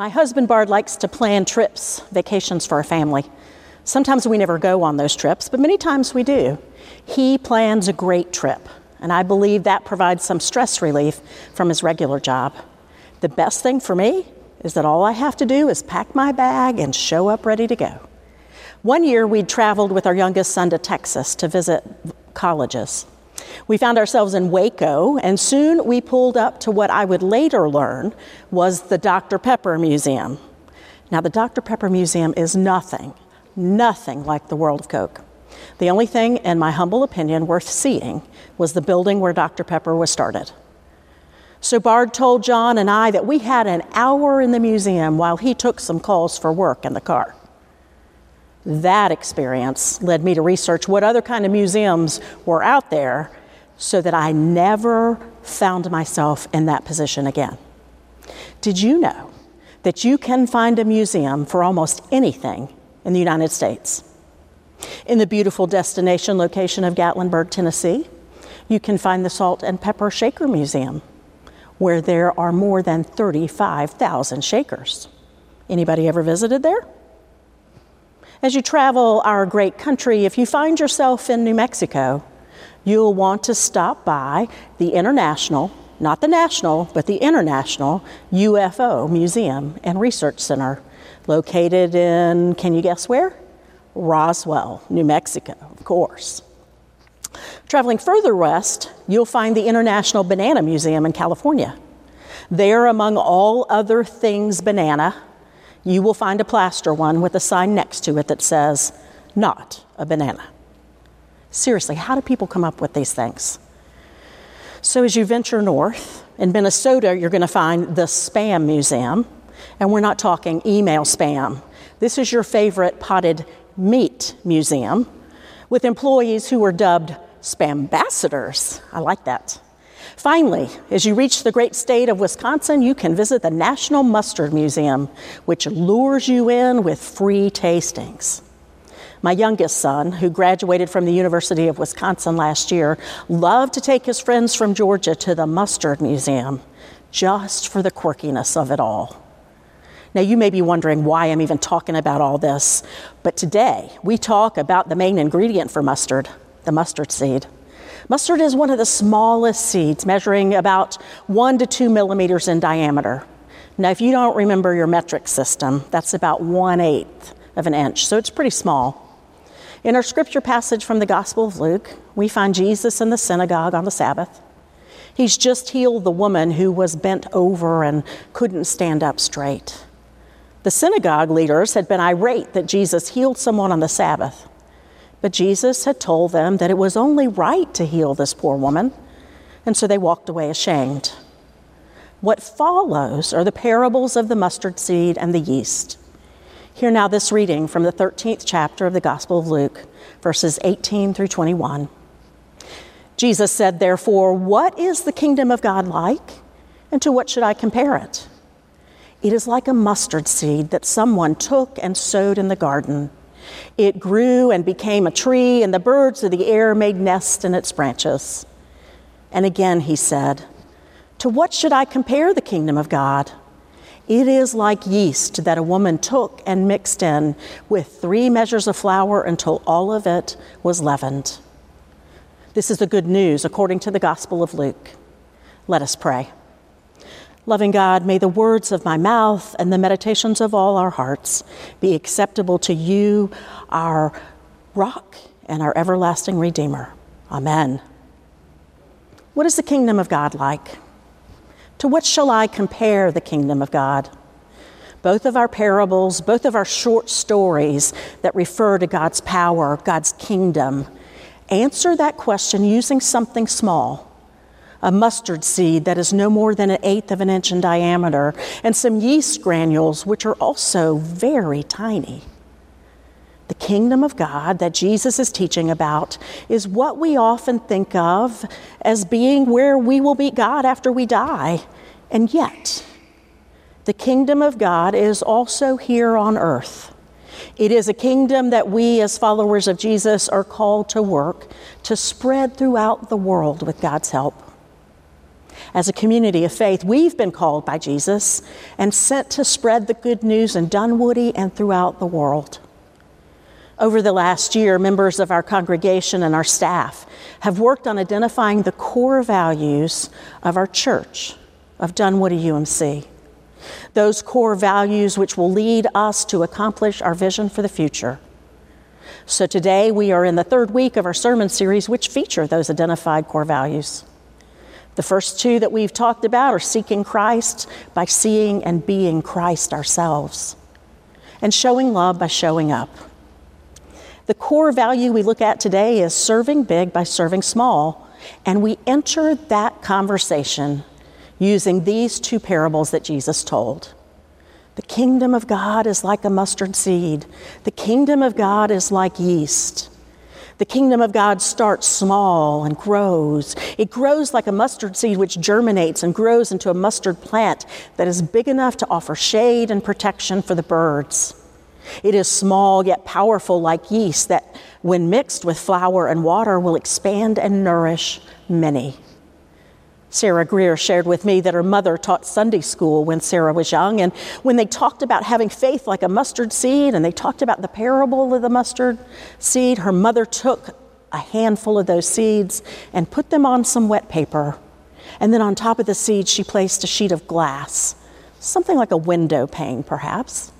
My husband Bard likes to plan trips, vacations for our family. Sometimes we never go on those trips, but many times we do. He plans a great trip, and I believe that provides some stress relief from his regular job. The best thing for me is that all I have to do is pack my bag and show up ready to go. One year, we'd traveled with our youngest son to Texas to visit colleges. We found ourselves in Waco, and soon we pulled up to what I would later learn was the Dr. Pepper Museum. Now, the Dr. Pepper Museum is nothing, nothing like the World of Coke. The only thing, in my humble opinion, worth seeing was the building where Dr. Pepper was started. So Bard told John and I that we had an hour in the museum while he took some calls for work in the car. That experience led me to research what other kind of museums were out there so that I never found myself in that position again. Did you know that you can find a museum for almost anything in the United States? In the beautiful destination location of Gatlinburg, Tennessee, you can find the Salt and Pepper Shaker Museum, where there are more than 35,000 shakers. Anybody ever visited there? As you travel our great country, if you find yourself in New Mexico, you'll want to stop by the International, not the National, but the International UFO Museum and Research Center, located in, can you guess where? Roswell, New Mexico, of course. Traveling further west, you'll find the International Banana Museum in California. There, among all other things banana, you will find a plaster one with a sign next to it that says, not a banana. Seriously, how do people come up with these things? So, as you venture north, in Minnesota, you're going to find the Spam Museum, and we're not talking email spam. This is your favorite potted meat museum with employees who were dubbed spam ambassadors. I like that. Finally, as you reach the great state of Wisconsin, you can visit the National Mustard Museum, which lures you in with free tastings. My youngest son, who graduated from the University of Wisconsin last year, loved to take his friends from Georgia to the Mustard Museum just for the quirkiness of it all. Now, you may be wondering why I'm even talking about all this, but today we talk about the main ingredient for mustard, the mustard seed. Mustard is one of the smallest seeds, measuring about one to two millimeters in diameter. Now, if you don't remember your metric system, that's about one eighth of an inch, so it's pretty small. In our scripture passage from the Gospel of Luke, we find Jesus in the synagogue on the Sabbath. He's just healed the woman who was bent over and couldn't stand up straight. The synagogue leaders had been irate that Jesus healed someone on the Sabbath. But Jesus had told them that it was only right to heal this poor woman, and so they walked away ashamed. What follows are the parables of the mustard seed and the yeast. Hear now this reading from the 13th chapter of the Gospel of Luke, verses 18 through 21. Jesus said, Therefore, what is the kingdom of God like, and to what should I compare it? It is like a mustard seed that someone took and sowed in the garden. It grew and became a tree, and the birds of the air made nests in its branches. And again he said, To what should I compare the kingdom of God? It is like yeast that a woman took and mixed in with three measures of flour until all of it was leavened. This is the good news according to the Gospel of Luke. Let us pray. Loving God, may the words of my mouth and the meditations of all our hearts be acceptable to you, our rock and our everlasting Redeemer. Amen. What is the kingdom of God like? To what shall I compare the kingdom of God? Both of our parables, both of our short stories that refer to God's power, God's kingdom, answer that question using something small a mustard seed that is no more than an eighth of an inch in diameter, and some yeast granules, which are also very tiny. The kingdom of God that Jesus is teaching about is what we often think of as being where we will meet God after we die. And yet, the kingdom of God is also here on earth. It is a kingdom that we, as followers of Jesus, are called to work to spread throughout the world with God's help. As a community of faith, we've been called by Jesus and sent to spread the good news in Dunwoody and throughout the world. Over the last year, members of our congregation and our staff have worked on identifying the core values of our church, of Dunwoody UMC. Those core values which will lead us to accomplish our vision for the future. So today we are in the third week of our sermon series, which feature those identified core values. The first two that we've talked about are seeking Christ by seeing and being Christ ourselves, and showing love by showing up. The core value we look at today is serving big by serving small. And we enter that conversation using these two parables that Jesus told. The kingdom of God is like a mustard seed, the kingdom of God is like yeast. The kingdom of God starts small and grows. It grows like a mustard seed, which germinates and grows into a mustard plant that is big enough to offer shade and protection for the birds. It is small yet powerful, like yeast, that when mixed with flour and water will expand and nourish many. Sarah Greer shared with me that her mother taught Sunday school when Sarah was young. And when they talked about having faith like a mustard seed and they talked about the parable of the mustard seed, her mother took a handful of those seeds and put them on some wet paper. And then on top of the seeds, she placed a sheet of glass, something like a window pane, perhaps.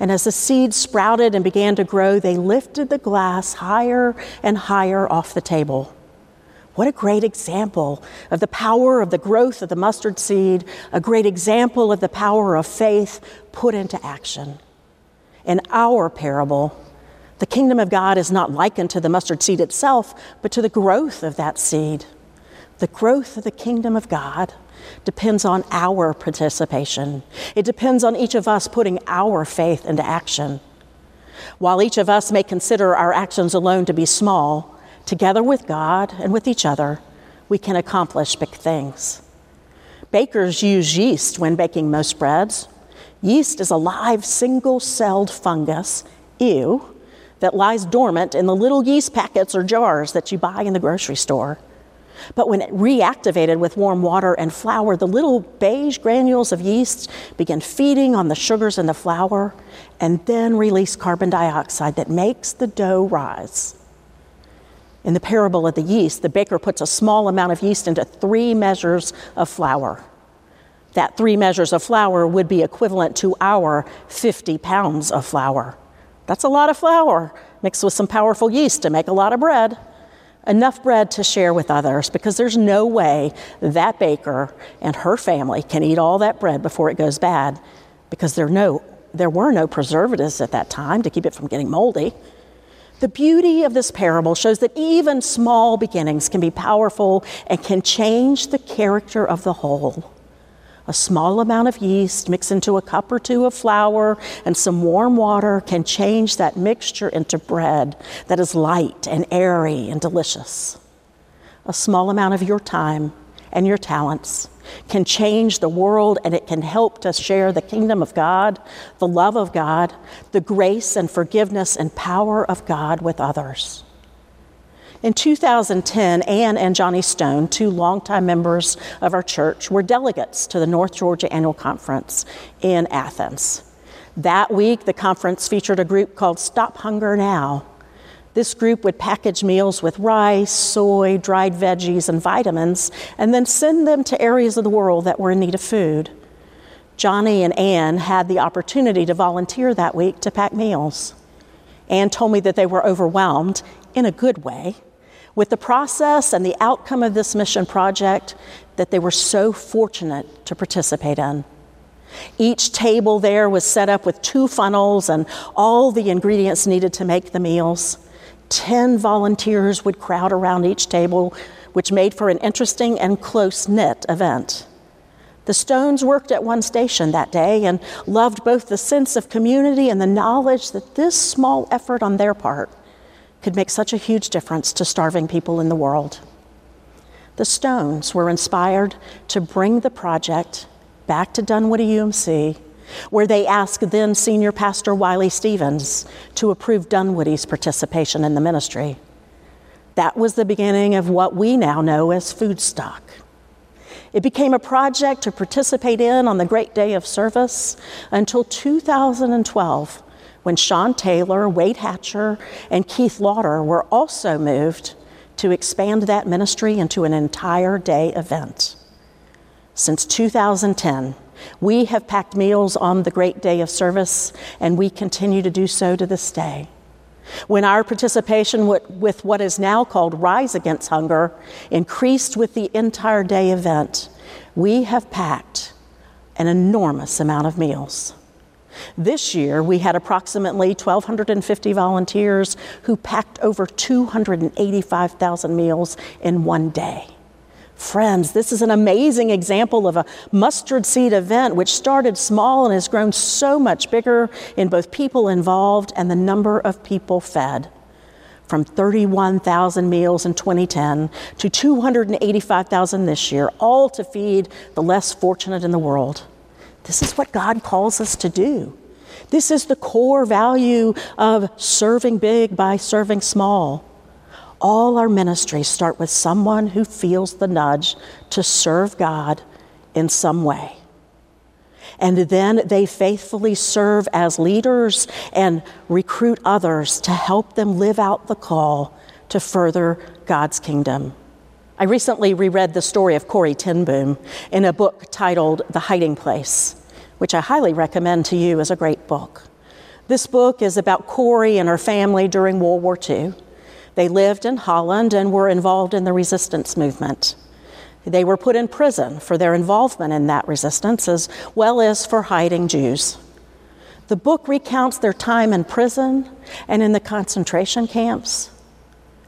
And as the seeds sprouted and began to grow, they lifted the glass higher and higher off the table. What a great example of the power of the growth of the mustard seed, a great example of the power of faith put into action. In our parable, the kingdom of God is not likened to the mustard seed itself, but to the growth of that seed. The growth of the kingdom of God depends on our participation. It depends on each of us putting our faith into action. While each of us may consider our actions alone to be small, together with God and with each other, we can accomplish big things. Bakers use yeast when baking most breads. Yeast is a live single celled fungus, ew, that lies dormant in the little yeast packets or jars that you buy in the grocery store. But when reactivated with warm water and flour, the little beige granules of yeast begin feeding on the sugars in the flour and then release carbon dioxide that makes the dough rise. In the parable of the yeast, the baker puts a small amount of yeast into three measures of flour. That three measures of flour would be equivalent to our 50 pounds of flour. That's a lot of flour mixed with some powerful yeast to make a lot of bread enough bread to share with others because there's no way that baker and her family can eat all that bread before it goes bad because there, no, there were no preservatives at that time to keep it from getting moldy. The beauty of this parable shows that even small beginnings can be powerful and can change the character of the whole a small amount of yeast mixed into a cup or two of flour and some warm water can change that mixture into bread that is light and airy and delicious. A small amount of your time and your talents can change the world and it can help to share the kingdom of God, the love of God, the grace and forgiveness and power of God with others. In 2010, Ann and Johnny Stone, two longtime members of our church, were delegates to the North Georgia Annual Conference in Athens. That week, the conference featured a group called Stop Hunger Now. This group would package meals with rice, soy, dried veggies, and vitamins, and then send them to areas of the world that were in need of food. Johnny and Ann had the opportunity to volunteer that week to pack meals. Ann told me that they were overwhelmed in a good way with the process and the outcome of this mission project that they were so fortunate to participate in. Each table there was set up with two funnels and all the ingredients needed to make the meals. Ten volunteers would crowd around each table, which made for an interesting and close knit event. The Stones worked at one station that day and loved both the sense of community and the knowledge that this small effort on their part could make such a huge difference to starving people in the world. The Stones were inspired to bring the project back to Dunwoody UMC, where they asked then Senior Pastor Wiley Stevens to approve Dunwoody's participation in the ministry. That was the beginning of what we now know as Foodstock. It became a project to participate in on the great day of service until 2012, when Sean Taylor, Wade Hatcher, and Keith Lauder were also moved to expand that ministry into an entire day event. Since 2010, we have packed meals on the great day of service, and we continue to do so to this day. When our participation with what is now called Rise Against Hunger increased with the entire day event, we have packed an enormous amount of meals. This year, we had approximately 1,250 volunteers who packed over 285,000 meals in one day. Friends, this is an amazing example of a mustard seed event which started small and has grown so much bigger in both people involved and the number of people fed. From 31,000 meals in 2010 to 285,000 this year, all to feed the less fortunate in the world. This is what God calls us to do. This is the core value of serving big by serving small. All our ministries start with someone who feels the nudge to serve God in some way. And then they faithfully serve as leaders and recruit others to help them live out the call to further God's kingdom. I recently reread the story of Corrie ten Boom in a book titled The Hiding Place, which I highly recommend to you as a great book. This book is about Corrie and her family during World War II. They lived in Holland and were involved in the resistance movement. They were put in prison for their involvement in that resistance as well as for hiding Jews. The book recounts their time in prison and in the concentration camps.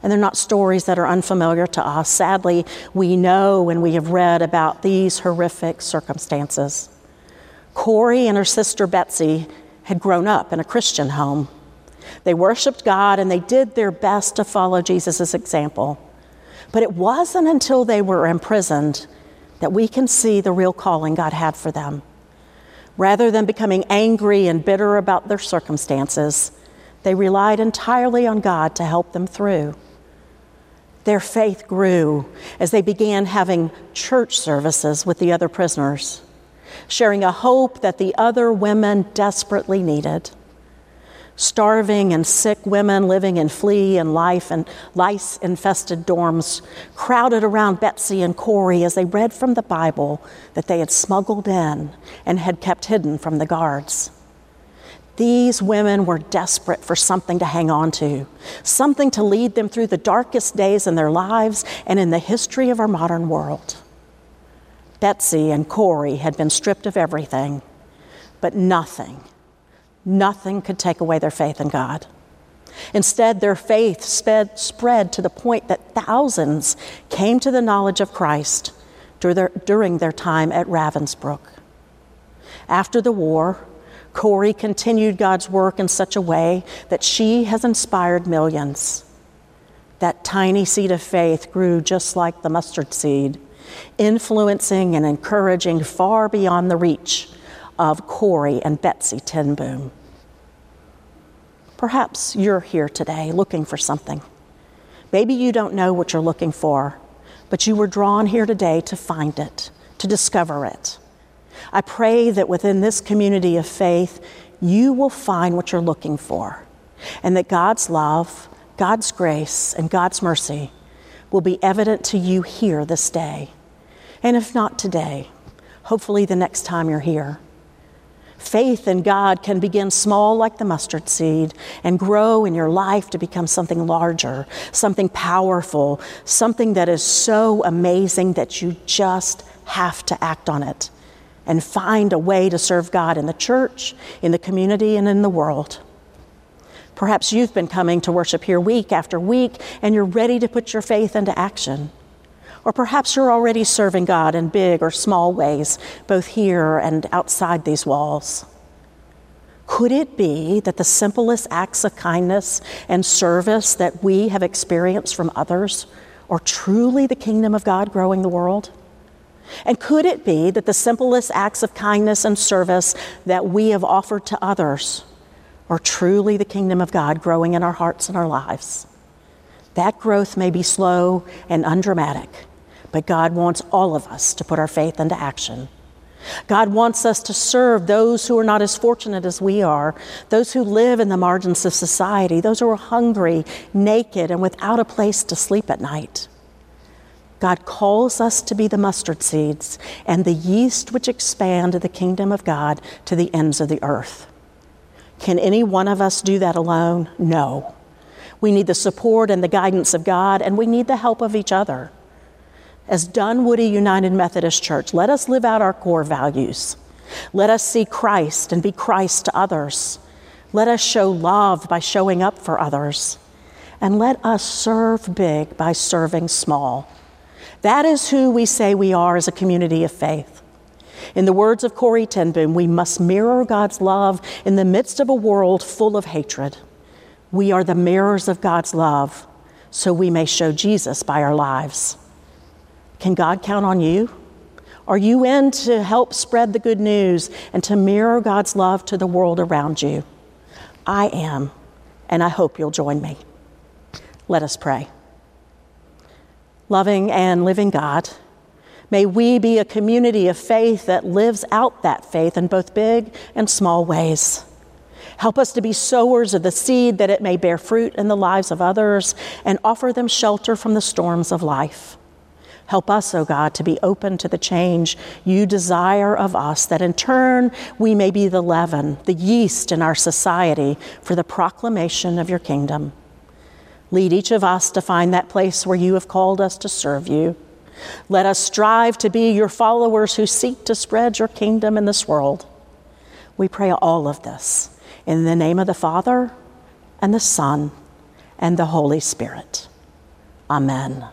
And they're not stories that are unfamiliar to us. Sadly, we know and we have read about these horrific circumstances. Corrie and her sister Betsy had grown up in a Christian home. They worshiped God and they did their best to follow Jesus' example. But it wasn't until they were imprisoned that we can see the real calling God had for them. Rather than becoming angry and bitter about their circumstances, they relied entirely on God to help them through. Their faith grew as they began having church services with the other prisoners, sharing a hope that the other women desperately needed starving and sick women living in flea and life and lice infested dorms crowded around Betsy and Corrie as they read from the Bible that they had smuggled in and had kept hidden from the guards. These women were desperate for something to hang on to, something to lead them through the darkest days in their lives and in the history of our modern world. Betsy and Corrie had been stripped of everything, but nothing Nothing could take away their faith in God. Instead, their faith sped, spread to the point that thousands came to the knowledge of Christ during their time at Ravensbrück. After the war, Corrie continued God's work in such a way that she has inspired millions. That tiny seed of faith grew just like the mustard seed, influencing and encouraging far beyond the reach of Corrie and Betsy ten Boom. Perhaps you're here today looking for something. Maybe you don't know what you're looking for, but you were drawn here today to find it, to discover it. I pray that within this community of faith, you will find what you're looking for, and that God's love, God's grace, and God's mercy will be evident to you here this day. And if not today, hopefully the next time you're here. Faith in God can begin small, like the mustard seed, and grow in your life to become something larger, something powerful, something that is so amazing that you just have to act on it and find a way to serve God in the church, in the community, and in the world. Perhaps you've been coming to worship here week after week and you're ready to put your faith into action. Or perhaps you're already serving God in big or small ways, both here and outside these walls. Could it be that the simplest acts of kindness and service that we have experienced from others are truly the kingdom of God growing the world? And could it be that the simplest acts of kindness and service that we have offered to others are truly the kingdom of God growing in our hearts and our lives? That growth may be slow and undramatic, but God wants all of us to put our faith into action. God wants us to serve those who are not as fortunate as we are, those who live in the margins of society, those who are hungry, naked, and without a place to sleep at night. God calls us to be the mustard seeds and the yeast which expand the kingdom of God to the ends of the earth. Can any one of us do that alone? No. We need the support and the guidance of God, and we need the help of each other. As Dunwoody United Methodist Church, let us live out our core values. Let us see Christ and be Christ to others. Let us show love by showing up for others. And let us serve big by serving small. That is who we say we are as a community of faith. In the words of Corrie ten Boom, we must mirror God's love in the midst of a world full of hatred. We are the mirrors of God's love, so we may show Jesus by our lives. Can God count on you? Are you in to help spread the good news and to mirror God's love to the world around you? I am, and I hope you'll join me. Let us pray. Loving and living God, may we be a community of faith that lives out that faith in both big and small ways. Help us to be sowers of the seed that it may bear fruit in the lives of others and offer them shelter from the storms of life. Help us, O oh God, to be open to the change you desire of us, that in turn we may be the leaven, the yeast in our society for the proclamation of your kingdom. Lead each of us to find that place where you have called us to serve you. Let us strive to be your followers who seek to spread your kingdom in this world. We pray all of this in the name of the Father, and the Son, and the Holy Spirit. Amen.